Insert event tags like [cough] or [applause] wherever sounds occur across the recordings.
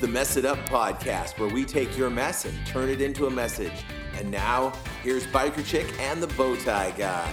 the Mess It Up podcast, where we take your mess and turn it into a message. And now, here's Biker Chick and the Bowtie Guy.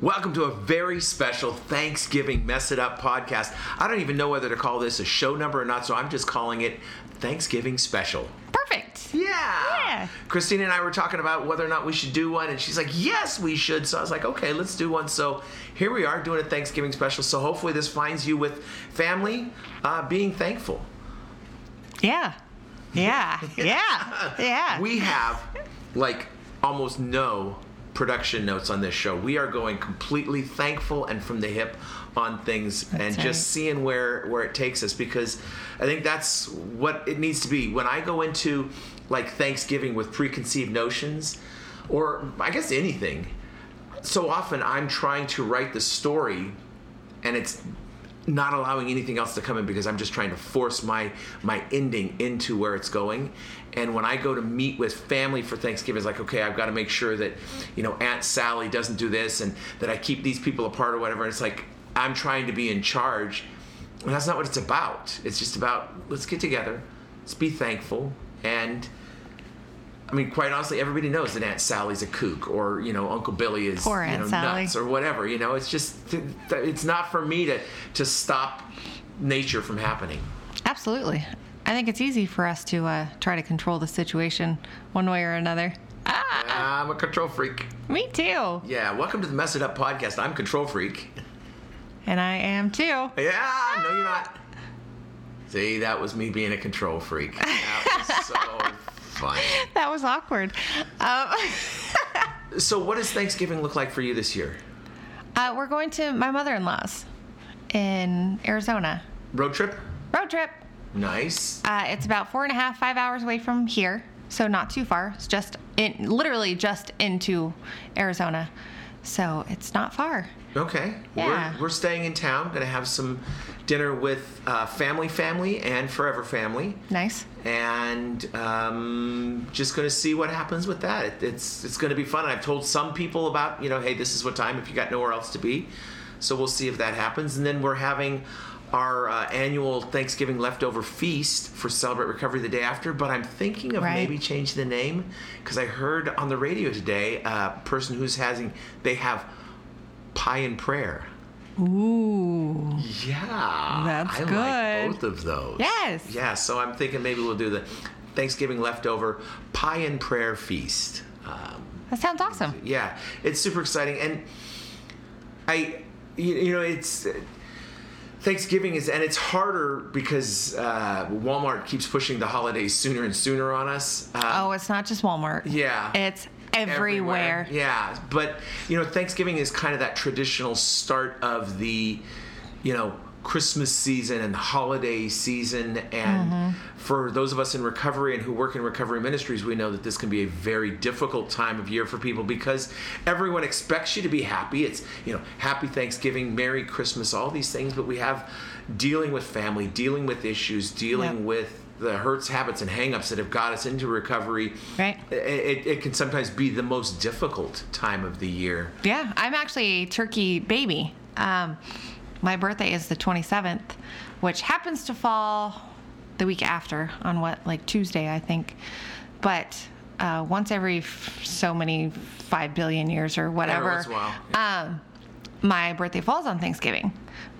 Welcome to a very special Thanksgiving Mess It Up podcast. I don't even know whether to call this a show number or not, so I'm just calling it Thanksgiving Special. Perfect. Yeah. Yeah. Christina and I were talking about whether or not we should do one, and she's like, yes, we should. So I was like, okay, let's do one. So here we are doing a Thanksgiving special. So hopefully this finds you with family uh, being thankful. Yeah. Yeah. [laughs] Yeah. Yeah. We have like almost no production notes on this show. We are going completely thankful and from the hip on things and That's just seeing where where it takes us because I think that's what it needs to be. When I go into like Thanksgiving with preconceived notions or I guess anything, so often I'm trying to write the story and it's not allowing anything else to come in because I'm just trying to force my my ending into where it's going. And when I go to meet with family for Thanksgiving, it's like, okay, I've got to make sure that, you know, Aunt Sally doesn't do this and that I keep these people apart or whatever. It's like I'm trying to be in charge. And that's not what it's about. It's just about let's get together, let's be thankful, and I mean, quite honestly, everybody knows that Aunt Sally's a kook, or you know, Uncle Billy is you know, nuts, or whatever. You know, it's just it's not for me to to stop nature from happening. Absolutely. I think it's easy for us to uh, try to control the situation one way or another. Ah, I'm a control freak. me too. Yeah, welcome to the Mess It Up podcast. I'm control freak. And I am too. Yeah, no, you're not. See, that was me being a control freak. That was [laughs] so funny. [laughs] That was awkward. Um, [laughs] So, what does Thanksgiving look like for you this year? uh, we're going to my mother in law's in Arizona. Road trip? Road trip. Nice. Uh, it's about four and a half, five hours away from here, so not too far. It's just in, literally just into Arizona, so it's not far. Okay. Yeah. We're, we're staying in town. To have some dinner with uh, family, family, and forever family, Nice. and um, just going to see what happens with that. It, it's it's going to be fun. I've told some people about you know, hey, this is what time if you got nowhere else to be. So we'll see if that happens, and then we're having our uh, annual Thanksgiving leftover feast for Celebrate Recovery the day after. But I'm thinking of Right. maybe changing the name because I heard on the radio today a person who's having they have pie and prayer. Ooh. Yeah, That's I like good. both of those. Yes. Yeah, so I'm thinking maybe we'll do the Thanksgiving leftover pie and prayer feast. Um, That sounds awesome. yeah, it's super exciting, and I, you, you know, it's. Thanksgiving is, and it's harder because uh, Walmart keeps pushing the holidays sooner and sooner on us. Um, Oh, it's not just Walmart. yeah. It's everywhere. Yeah, but you know, Thanksgiving is kind of that traditional start of the, you know, Christmas season and the holiday season. And Mm-hmm. for those of us in recovery and who work in recovery ministries, we know that this can be a very difficult time of year for people because everyone expects you to be happy. It's, you know, happy Thanksgiving, Merry Christmas, all these things, but we have dealing with family, dealing with issues, dealing Yep. with the hurts, habits, and hangups that have got us into recovery Right. it, it, can sometimes be the most difficult time of the year. Yeah, I'm actually a turkey baby. Um, my birthday is the 27th, which happens to fall the week after on what, like Tuesday, I think. But uh, once every f- so many five billion years or whatever, once in a while, um, my birthday falls on Thanksgiving.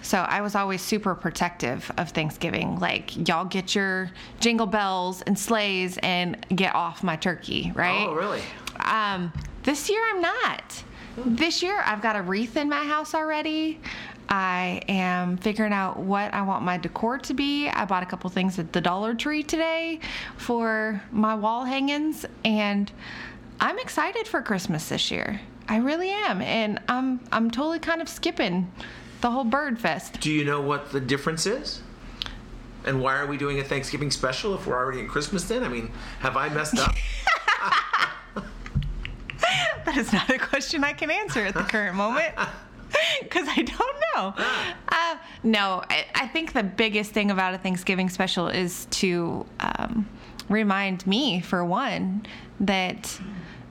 So I was always super protective of Thanksgiving. Like, y'all get your jingle bells and sleighs and get off my turkey, right? Oh, really? Um, this year I'm not. This year I've got a wreath in my house already. I am figuring out what I want my decor to be. I bought a couple things at the Dollar Tree today for my wall hangings and I'm excited for Christmas this year. I really am. And I'm I'm totally kind of skipping the whole bird fest. Do you know what the difference is? And why are we doing a Thanksgiving special if we're already in Christmas then? I mean, have I messed up? [laughs] [laughs] That is not a question I can answer at the current moment. [laughs] Because I don't know. Uh, no, I, I think the biggest thing about a Thanksgiving special is to um, remind me, for one, that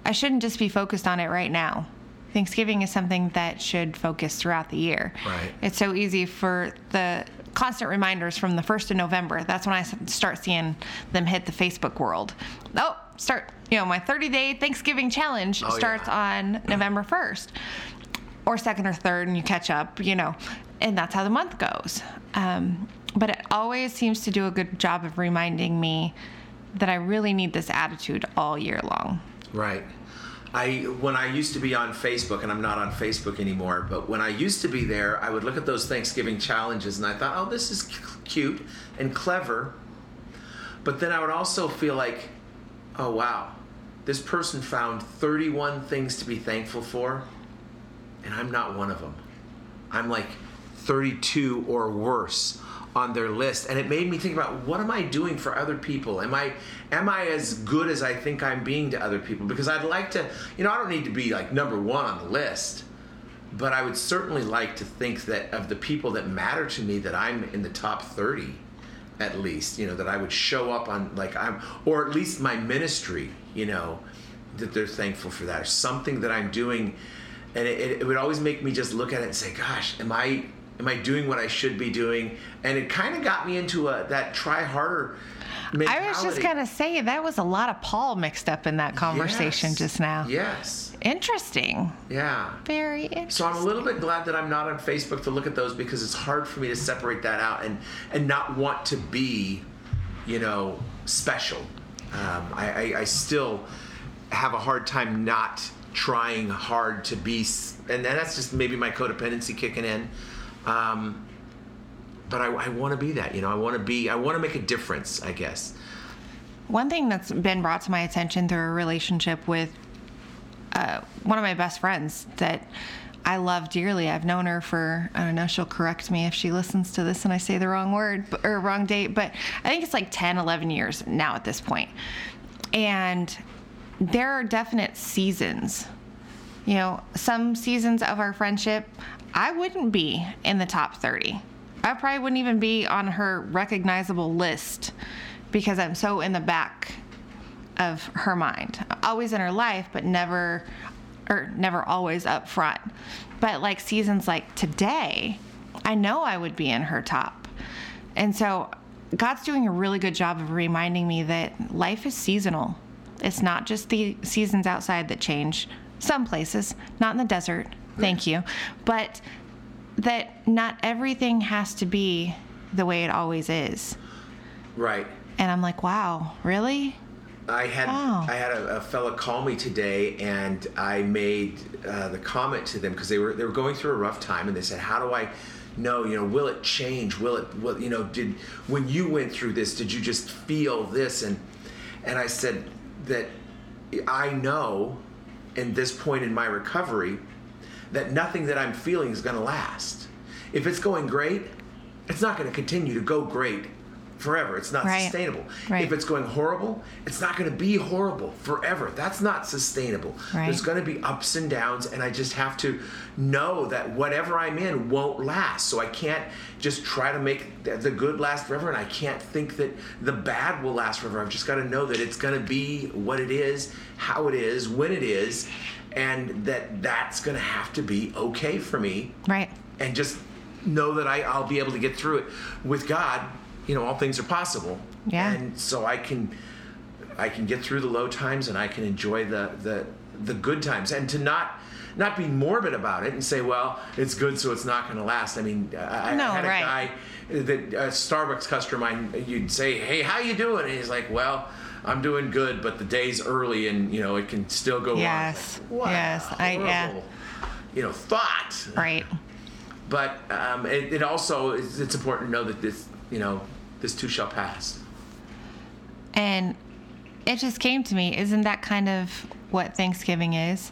I shouldn't just be focused on it right now. Thanksgiving is something that should focus throughout the year. Right. It's so easy for the constant reminders from the 1st of November. That's when I start seeing them hit the Facebook world. Oh, start, you know, my 30 day Thanksgiving challenge Oh, starts yeah. on November 1st or second or third, and you catch up, you know, and that's how the month goes. Um, but it always seems to do a good job of reminding me that I really need this attitude all year long. Right. I when I used to be on Facebook, and I'm not on Facebook anymore, but when I used to be there, I would look at those Thanksgiving challenges, and I thought, oh, this is cute and clever. But then I would also feel like, oh wow, this person found 31 things to be thankful for, and I'm not one of them. I'm like 32 or worse on their list and it made me think about what am I doing for other people? Am I am I as good as I think I'm being to other people? Because I'd like to you know I don't need to be like number 1 on the list but I would certainly like to think that of the people that matter to me that I'm in the top 30 at least you know that I would show up on like I'm or at least my ministry you know that they're thankful for that or something that I'm doing. And it, it would always make me just look at it and say gosh am I am I doing what I should be doing and it kind of got me into a that try harder mentality. I was just going to say that was a lot of Paul mixed up in that conversation Yes. just now. yes Interesting. yeah Very interesting. So I'm a little bit glad that I'm not on Facebook to look at those because it's hard for me to separate that out and and not want to be, you know, special. Um, I, I, I still have a hard time not trying hard to be, and, and that's just maybe my codependency kicking in. Um, but I, I want to be that, you know. I want to be. I want to make a difference. I guess. One thing that's been brought to my attention through a relationship with uh, one of my best friends that I love dearly. I've known her for, I don't know, she'll correct me if she listens to this and I say the wrong word or wrong date, but I think it's like 10, 11 years now at this point. And there are definite seasons. You know, some seasons of our friendship, I wouldn't be in the top 30. I probably wouldn't even be on her recognizable list because I'm so in the back of her mind. Always in her life, but never or never always up front. But like seasons like today, I know I would be in her top. And so God's doing a really good job of reminding me that life is seasonal. It's not just the seasons outside that change. Some places, not in the desert, thank you. But that not everything has to be the way it always is. Right. And I'm like, wow, really? I had Wow. I had a, a fella call me today, and I made uh, the comment to them because they were they were going through a rough time, and they said, "How do I know? You know, will it change? Will it? Will you know? Did when you went through this, did you just feel this?" And and I said that I know, in this point in my recovery, that nothing that I'm feeling is going to last. If it's going great, it's not going to continue to go great forever. It's not Right. sustainable. Right. If it's going horrible, it's not going to be horrible forever. That's not sustainable. Right. There's going to be ups and downs, and I just have to know that whatever I'm in won't last. So I can't just try to make the the good last forever, and I can't think that the bad will last forever. I've just got to know that it's going to be what it is, how it is, when it is, and that that's going to have to be okay for me Right. and just know that I, I'll be able to get through it with God. You know, all things are possible. Yeah. And so I can, I can get through the low times and I can enjoy the the the good times and to not not be morbid about it and say, well, it's good, so it's not going to last. I mean, I, No, I had a right. guy that a Starbucks customer of mine. You'd say, hey, how you doing? And he's like, well. I'm doing good, but the day's early, and you know it can still go Yes. wrong. What a Yes. I- yeah. You know, thought Right. but um, it, it also is, it's important to know that this you know this too shall pass And it just came to me, isn't that kind of what Thanksgiving is?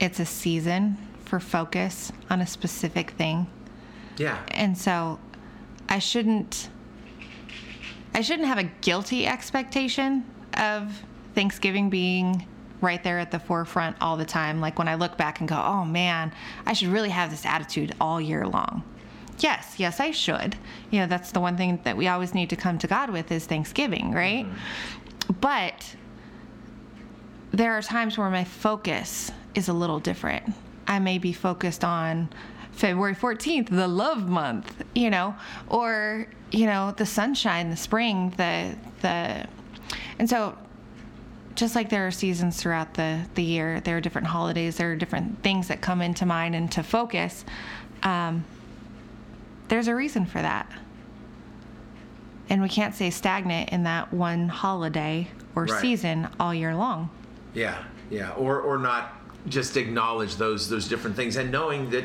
It's a season for focus on a specific thing. yeah And so I shouldn't I shouldn't have a guilty expectation of Thanksgiving being right there at the forefront all the time. Like when I look back and go, "Oh man, I should really have this attitude all year long." Yes, yes, I should. You know, that's the one thing that we always need to come to God with is Thanksgiving, right? But there are times where my focus is a little different. I may be focused on February 14th, the love month, you know, or, you know, the sunshine, the spring, the, the, and so just like there are seasons throughout the, the year, there are different holidays, there are different things that come into mind and to focus. Um, there's a reason for that. And we can't stay stagnant in that one holiday or Right. season all year long. Yeah, yeah, or or not just acknowledge those those different things and knowing that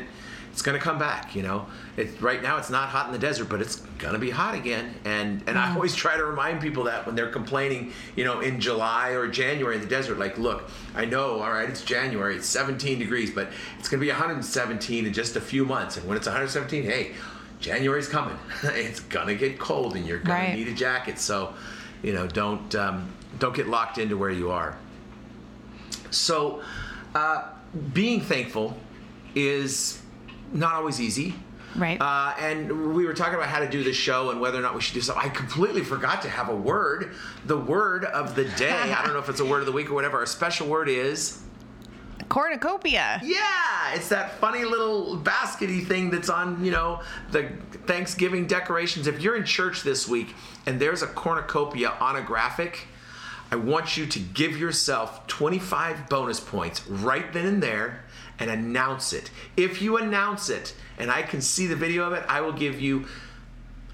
it's going to come back. You know, it, right now it's not hot in the desert, but it's going to be hot again. And and I mm. always try to remind people that when they're complaining, you know, in July or January in the desert, like, look, I know, all right, it's January, it's 17 degrees, but it's going to be 117 in just a few months. And when it's 117, hey. January's coming. [laughs] it's gonna get cold, and you're gonna Right. need a jacket. So, you know, don't um, don't get locked into where you are. So, uh, being thankful is not always easy. Right. Uh, and we were talking about how to do the show and whether or not we should do so. I completely forgot to have a word. The word of the day. I don't know if it's a word of the week or whatever. Our special word is Cornucopia. yeah. It's that funny little baskety thing that's on you know the Thanksgiving decorations. If you're in church this week and there's a cornucopia on a graphic, I want you to give yourself 25 bonus points right then and there and announce it. If you announce it and I can see the video of it, I will give you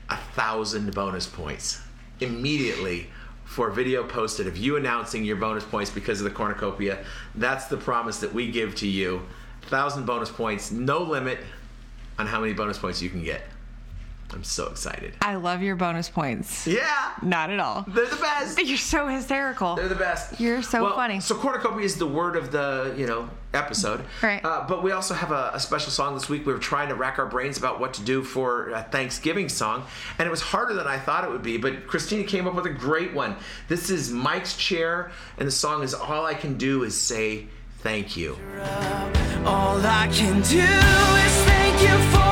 a thousand bonus points immediately for a video posted of you announcing your bonus points because of the cornucopia. That's the promise that we give to you. Thousand bonus points, no limit on how many bonus points you can get. I'm so excited. I love your bonus points. Yeah, Not at all. they're the best. [laughs] You're so hysterical. They're the best. You're so Well, funny. So cornucopia is the word of the you know episode. Right. Uh, but we also have a, a special song this week. We were trying to rack our brains about what to do for a Thanksgiving song, and it was harder than I thought it would be. But Christina came up with a great one. This is MikesChair, and the song is "All I Can Do Is Say Thank You." All I can do is thank you for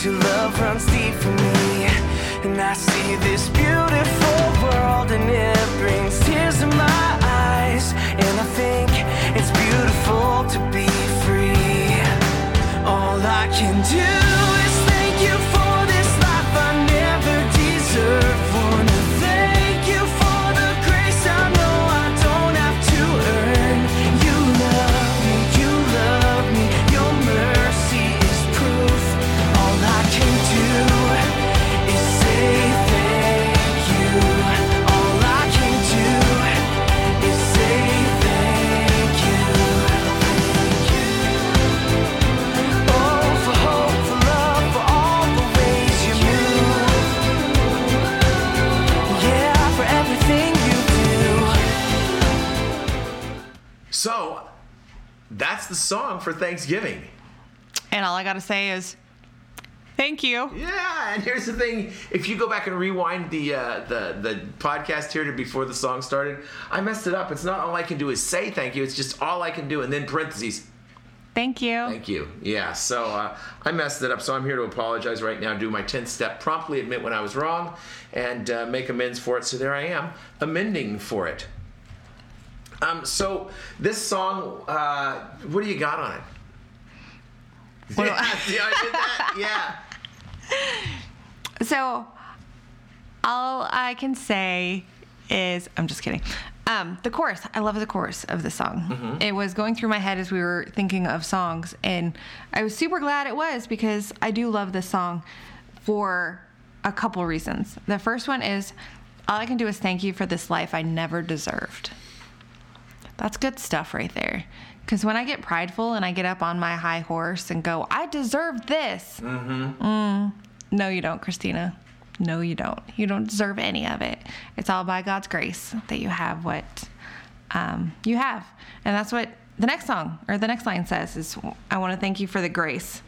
Cause your love runs deep for me. And I see this beautiful world, and it brings tears to my eyes. And I think it's beautiful to be free. All I can do Thanksgiving. And all I got to say is, thank you. Yeah, and here's the thing: if you go back and rewind the uh, the the podcast here to before the song started, I messed it up. It's not all I can do is say thank you. It's just all I can do, and then parentheses. Thank you. Thank you. Yeah, so uh, I messed it up, so I'm here to apologize right now, do my 10th step, promptly admit when I was wrong, and uh, make amends for it. So there I am, amending for it. Um, so this song, uh, what do you got on it? What yeah, I- [laughs] see I did that? Yeah. So, all I can say is, I'm just kidding. Um, the chorus, I love the chorus of the song. It was going through my head as we were thinking of songs, and I was super glad it was because I do love this song for a couple reasons. The first one is, all I can do is thank you for this life I never deserved. That's good stuff right there. Because when I get prideful and I get up on my high horse and go, I deserve this. Mm, no, you don't, Christina. No, you don't. You don't deserve any of it. It's all by God's grace that you have what um, you have. And that's what the next song or the next line says is, "I want to thank you for the grace.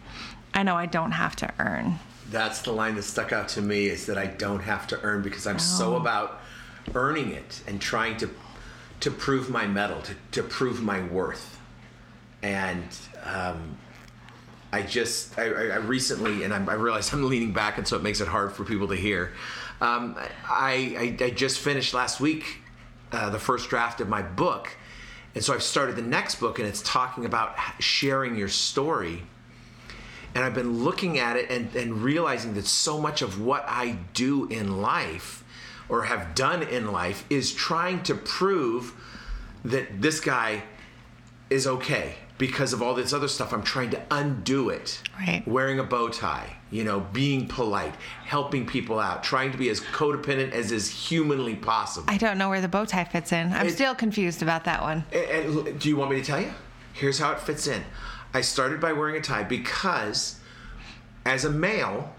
I know I don't have to earn." That's the line that stuck out to me is that I don't have to earn because I'm so Oh. about earning it and trying to to prove my mettle, to, to prove my worth. And um, I just, I, I recently, and I'm, I realize I'm leaning back, and so it makes it hard for people to hear. Um, I, I, I just finished last week uh, the first draft of my book. And so I've started the next book, and it's talking about sharing your story and I've been looking at it and, and realizing that so much of what I do in life or have done in life is trying to prove that this guy is okay because of all this other stuff. I'm trying to undo it. Right. Wearing a bow tie, you know, being polite, helping people out, trying to be as codependent as is humanly possible. I don't know where the bow tie fits in. I'm It- still confused about that one. And, and do you want me to tell you? Here's how it fits in. I started by wearing a tie because, as a male,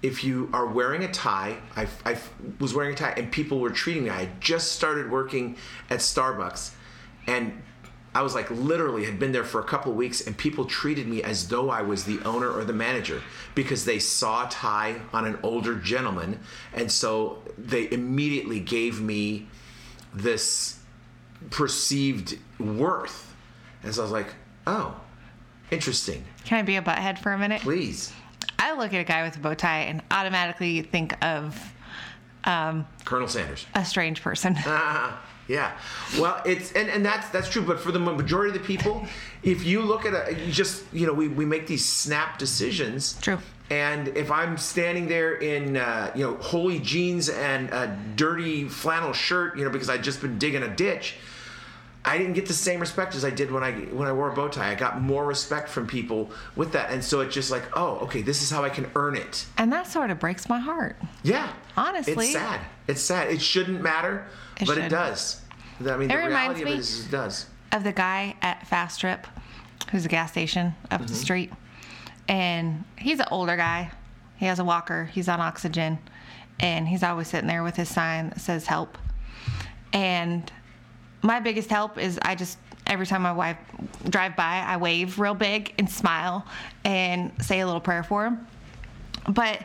if you are wearing a tie, I, I was wearing a tie and people were treating me. I had just started working at Starbucks and I was like literally had been there for a couple weeks and people treated me as though I was the owner or the manager because they saw a tie on an older gentleman and so they immediately gave me this perceived worth. And so I was like, oh, interesting. Can I be a butthead for a minute? Please. I look at a guy with a bow tie and automatically think of um, Colonel Sanders. a strange person. Ah, [laughs] [laughs] yeah. Well, it's and, and that's that's true. But for the majority of the people, if you look at a, you just you know, we we make these snap decisions. True. And if I'm standing there in uh, you know holy jeans and a dirty flannel shirt, you know, because I'd just been digging a ditch, I didn't get the same respect as I did when I when I wore a bow tie. I got more respect from people with that, and so it's just like, oh, okay, this is how I can earn it. and that sort of breaks my heart. Yeah. Honestly. it's sad. It's sad. It shouldn't matter, It but it shouldn't. does. I mean, It the reminds reality of it is it does. Of the guy at FasTrip, who's a gas station up the mm-hmm. street. And he's an older guy. He has a walker. He's on oxygen. And he's always sitting there with his sign that says help. And my biggest help is I just every time my wife drive by, I wave real big and smile and say a little prayer for him. But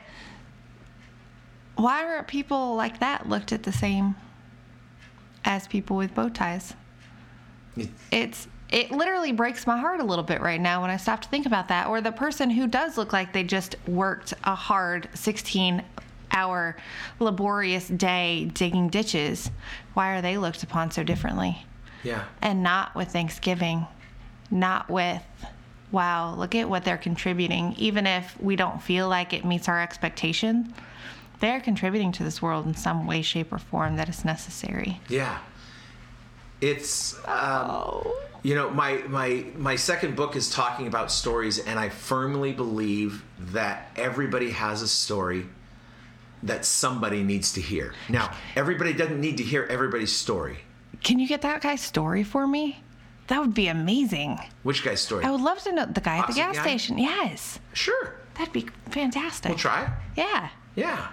why aren't people like that looked at the same as people with bow ties? It- It's it literally breaks my heart a little bit right now when I stop to think about that. Or the person who does look like they just worked a hard 16 hour laborious day digging ditches. Why are they looked upon so differently? Yeah. And not with Thanksgiving, not with, wow, look at what they're contributing. Even if we don't feel like it meets our expectation, they're contributing to this world in some way, shape, or form that is necessary. Yeah. It's um, Oh. you know my my my second book is talking about stories, and I firmly believe that everybody has a story that somebody needs to hear. Now, everybody doesn't need to hear everybody's story. Can you get that guy's story for me? That would be amazing. Which guy's story? I would love to know the guy at the Oxy gas guy? station. Yes. Sure. That'd be fantastic. We'll try. Yeah. Yeah.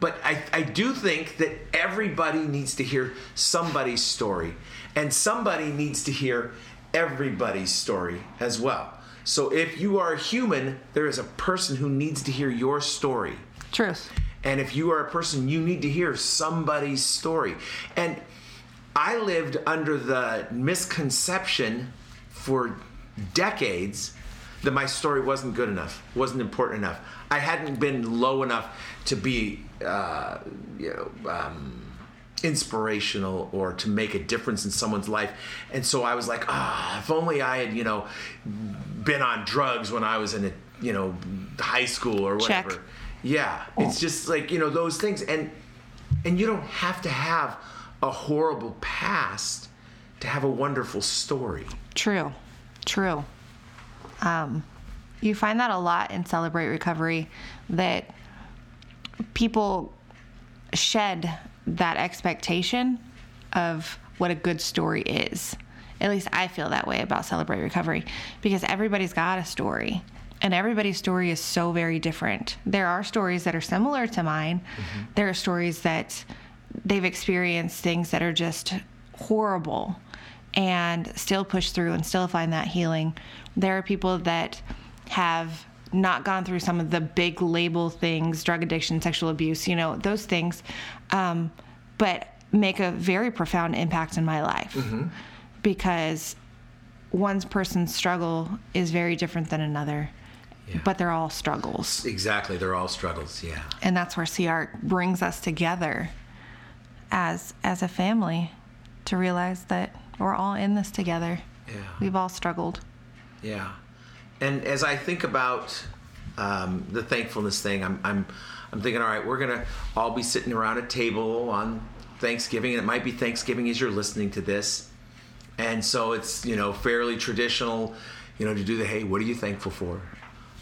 But I, I do think that everybody needs to hear somebody's story, and somebody needs to hear everybody's story as well. So if you are a human, there is a person who needs to hear your story. Truth. And if you are a person, you need to hear somebody's story. And I lived under the misconception for decades that my story wasn't good enough, wasn't important enough. I hadn't been low enough to be, uh, you know, um, inspirational or to make a difference in someone's life. And so I was like, ah, if only I had, you know, been on drugs when I was in, a, you know, high school or Check. Yeah, it's just like you know those things, and and you don't have to have a horrible past to have a wonderful story. True. True. Um, you find that a lot in Celebrate Recovery that people shed that expectation of what a good story is. At least I feel that way about Celebrate Recovery because everybody's got a story and everybody's story is so very different. There are stories that are similar to mine. There are stories that they've experienced things that are just horrible and still push through and still find that healing. There are people that have not gone through some of the big label things, drug addiction, sexual abuse, you know, those things, um, but make a very profound impact in my life because one person's struggle is very different than another, Yeah. but they're all struggles. Exactly. They're all struggles. Yeah. And that's where CR brings us together as as a family to realize that we're all in this together. Yeah. We've all struggled. Yeah, and as I think about um, the thankfulness thing, I'm I'm I'm thinking, all right, we're gonna all be sitting around a table on Thanksgiving, and it might be Thanksgiving as you're listening to this, and so it's you know fairly traditional, you know, to do the hey, what are you thankful for?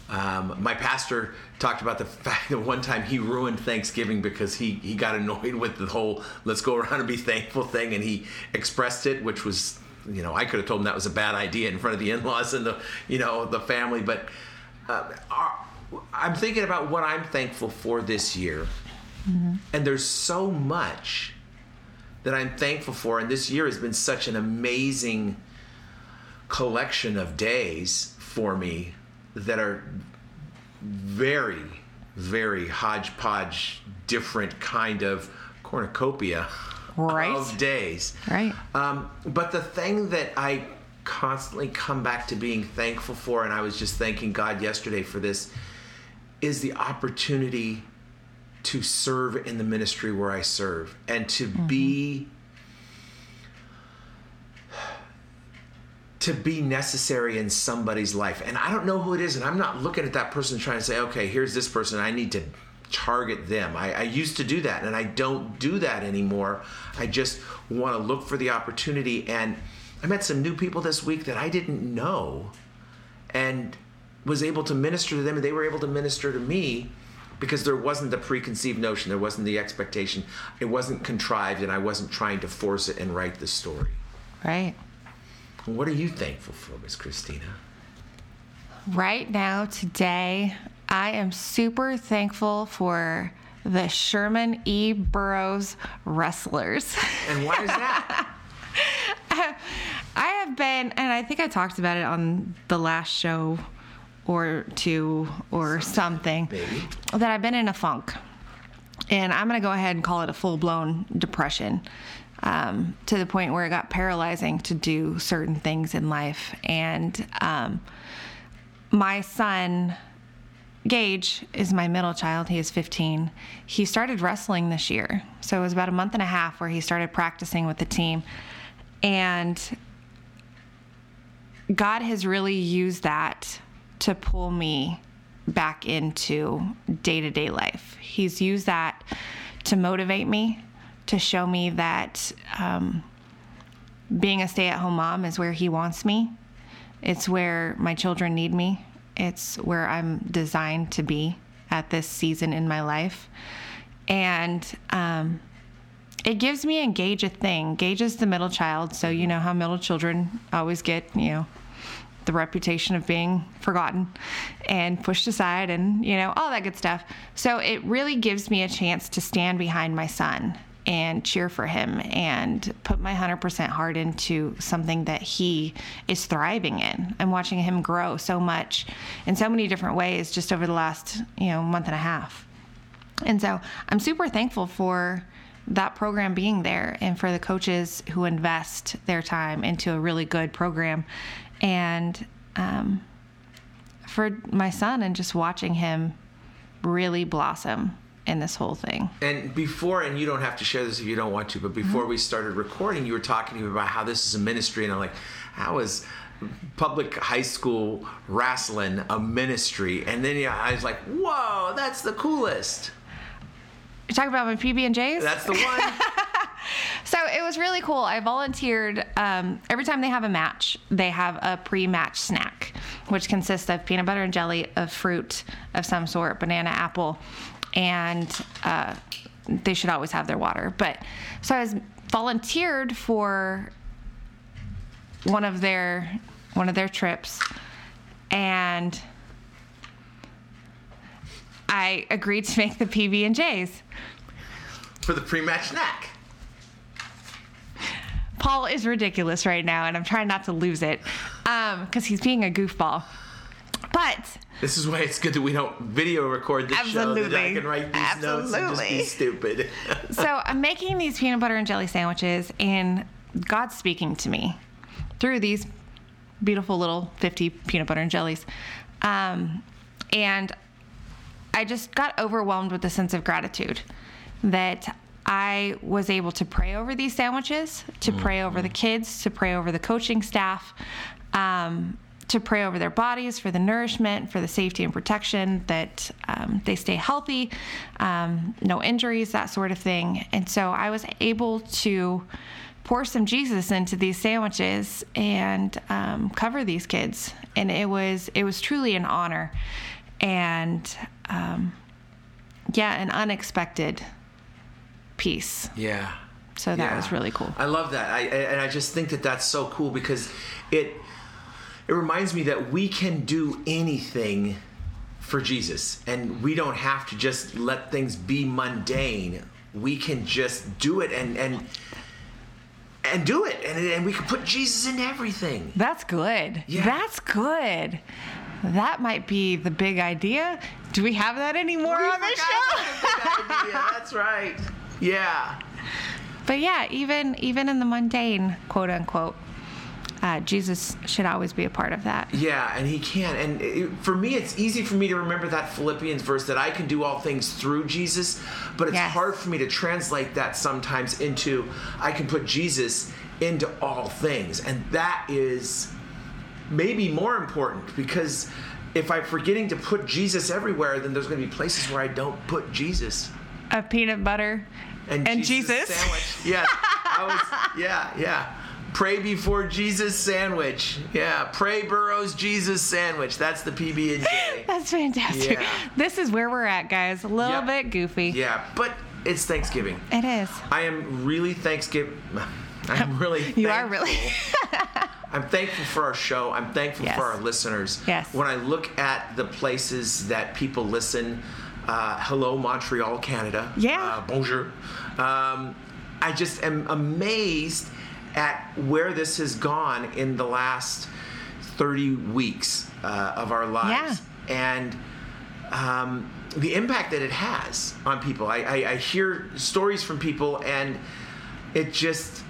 Um, my pastor talked about the fact that one time he ruined Thanksgiving because he, he got annoyed with the whole let's go around and be thankful thing, and he expressed it, which was you know I could have told him that was a bad idea in front of the in-laws and the you know the family, but uh, I'm thinking about what I'm thankful for this year, and there's so much that I'm thankful for, and this year has been such an amazing collection of days for me that are very, very hodgepodge, different kind of cornucopia Right. of days. Right. Um, but the thing that I constantly come back to being thankful for, and I was just thanking God yesterday for this, is the opportunity to serve in the ministry where I serve and to be to be necessary in somebody's life. And I don't know who it is, and I'm not looking at that person trying to say, okay, here's this person, I need to target them. I, I used to do that, and I don't do that anymore. I just want to look for the opportunity. And I met some new people this week that I didn't know and was able to minister to them, and they were able to minister to me because there wasn't the preconceived notion, there wasn't the expectation, it wasn't contrived, and I wasn't trying to force it and write the story. Right. What are you thankful for, Miss Christina? Right now, today, I am super thankful for the Sherman E. Burroughs Wrestlers. And why is that? [laughs] I have been, and I think I talked about it on the last show or two or something, Maybe. that I've been in a funk. And I'm going to go ahead and call it a full blown depression um, to the point where it got paralyzing to do certain things in life. And um, my son, Gage, is my middle child. He is 15. He started wrestling this year. So it was about a month and a half where he started practicing with the team. And God has really used that to pull me back into day to day life. He's used that to motivate me, to show me that um, being a stay at home mom is where He wants me. It's where my children need me. It's where I'm designed to be at this season in my life. And um, it gives me and Gage a thing. Gage is the middle child, so you know how middle children always get, you know, the reputation of being forgotten and pushed aside and, you know, all that good stuff. So it really gives me a chance to stand behind my son and cheer for him and put my 100% heart into something that he is thriving in. I'm watching him grow so much in so many different ways just over the last, you know, month and a half. And so I'm super thankful for that program being there and for the coaches who invest their time into a really good program and um, for my son and just watching him really blossom in this whole thing. And before, and you don't have to share this if you don't want to, but before we started recording, you were talking to me about how this is a ministry, and I'm like, how is public high school wrestling a ministry? And then yeah, I was like, whoa, that's the coolest. You're talking about my PB and J's? That's the one. [laughs] So it was really cool. I volunteered. Um, every time they have a match, they have a pre-match snack, which consists of peanut butter and jelly, of fruit of some sort, banana, apple, and uh, they should always have their water. But so I was volunteered for one of their one of their trips, and I agreed to make the PB and J's. for the pre-match snack. Paul is ridiculous right now, and I'm trying not to lose it because he's being a goofball. But This is why it's good that we don't video record this show. That I Absolutely. can write these notes and just be Absolutely. stupid. [laughs] so I'm making these peanut butter and jelly sandwiches, and God's speaking to me through these beautiful little 50 peanut butter and jellies. Um, and I just got overwhelmed with a sense of gratitude that I was able to pray over these sandwiches, to pray over the kids, to pray over the coaching staff, um, to pray over their bodies for the nourishment, for the safety and protection, that um, they stay healthy, um, no injuries, that sort of thing. And so I was able to pour some Jesus into these sandwiches and um, cover these kids, and it was it was truly an honor, and um, yeah, an unexpected piece. yeah. So that Yeah. was really cool. I love that. I, I and I just think that that's so cool because it it reminds me that we can do anything for Jesus and we don't have to just let things be mundane. We can just do it and and and do it and, and we can put Jesus in everything. That's good. Yeah. That's good. That might be the big idea. Do we have that anymore We on this show? the big. [laughs] That's right. Yeah. But yeah, even even in the mundane, quote unquote, uh, Jesus should always be a part of that. Yeah, and he can. And it, for me, it's easy for me to remember that Philippians verse that I can do all things through Jesus, but it's Yes. hard for me to translate that sometimes into I can put Jesus into all things. And that is maybe more important because if I'm forgetting to put Jesus everywhere, then there's going to be places where I don't put Jesus. A peanut butter And, and Jesus, Jesus. sandwich. Yeah. I was [laughs] yeah, yeah. Pray before Jesus sandwich. Yeah. Pray Burroughs Jesus sandwich. That's the PB and J. [laughs] That's fantastic. Yeah. This is where we're at, guys. A little Yeah. bit goofy. Yeah, but it's Thanksgiving. It is. I am really Thanksgiving. [laughs] I'm really. [laughs] You are really. I'm thankful for our show. I'm thankful Yes. for our listeners. Yes. When I look at the places that people listen, uh, hello Montreal, Canada. Yeah. Uh, bonjour. Um, I just am amazed at where this has gone in the last 30 weeks uh, of our lives. And um, the impact that it has on people. I, I, I hear stories from people, and it just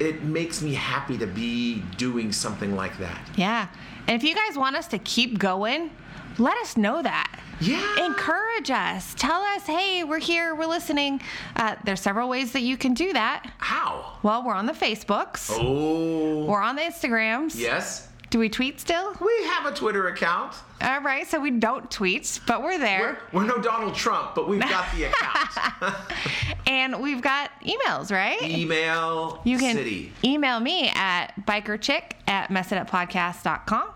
it makes me happy to be doing something like that. Yeah. And if you guys want us to keep going, let us know that. Yeah. Encourage us. Tell us, hey, we're here, we're listening. Uh, there's several ways that you can do that. How? Well, we're on the Facebooks, Oh. we're on the Instagrams. Yes. Do we tweet still? We have a Twitter account. All right, so we don't tweet, but we're there. We're, we're no Donald Trump, but we've got the account. [laughs] and we've got emails, right? Email You can City. email me at bikerchick at messituppodcast.com.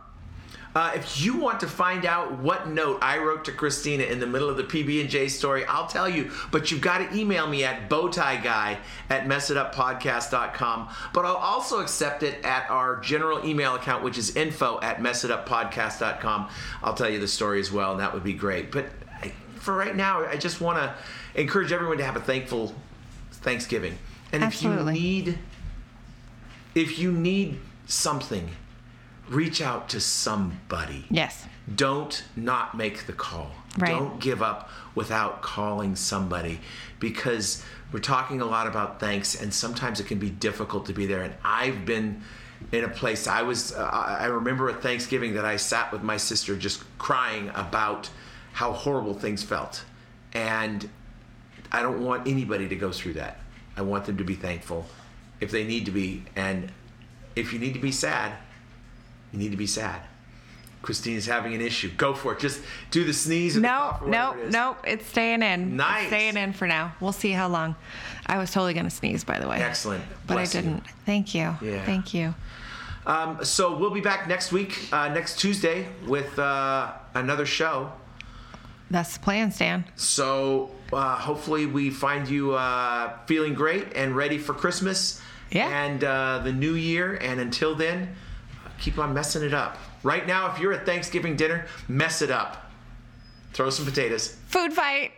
Uh, if you want to find out what note I wrote to Christina in the middle of the PB and J story, I'll tell you. But you've got to email me at bowtieguy at messituppodcast.com. But I'll also accept it at our general email account, which is info at messituppodcast.com. I'll tell you the story as well, and that would be great. But I, for right now, I just want to encourage everyone to have a thankful Thanksgiving. And Absolutely. if you need if you need something, reach out to somebody. Yes. Don't not make the call. Right. Don't give up without calling somebody because we're talking a lot about thanks and sometimes it can be difficult to be there and I've been in a place I was uh, I remember a Thanksgiving that I sat with my sister just crying about how horrible things felt. And I don't want anybody to go through that. I want them to be thankful if they need to be. And if you need to be sad, you need to be sad. Christina's having an issue. Go for it. Just do the sneeze. The No, no, it no. It's staying in. Nice. It's staying in for now. We'll see how long. I was totally going to sneeze, by the way. Excellent. But Bless I didn't. Thank you. Yeah. Thank you. Um, so we'll be back next week, uh, next Tuesday, with uh, another show. That's the plan, Stan. So uh, hopefully we find you uh, feeling great and ready for Christmas Yeah. and uh, the new year. And until then, keep on messing it up. Right now, if you're at Thanksgiving dinner, mess it up. Throw some potatoes. Food fight.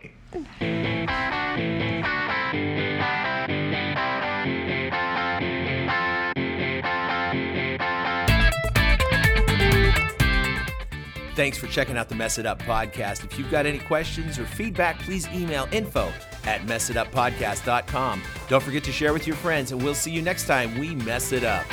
Thanks for checking out the Mess It Up podcast. If you've got any questions or feedback, please email info at messituppodcast.com. Don't forget to share with your friends, and we'll see you next time we mess it up.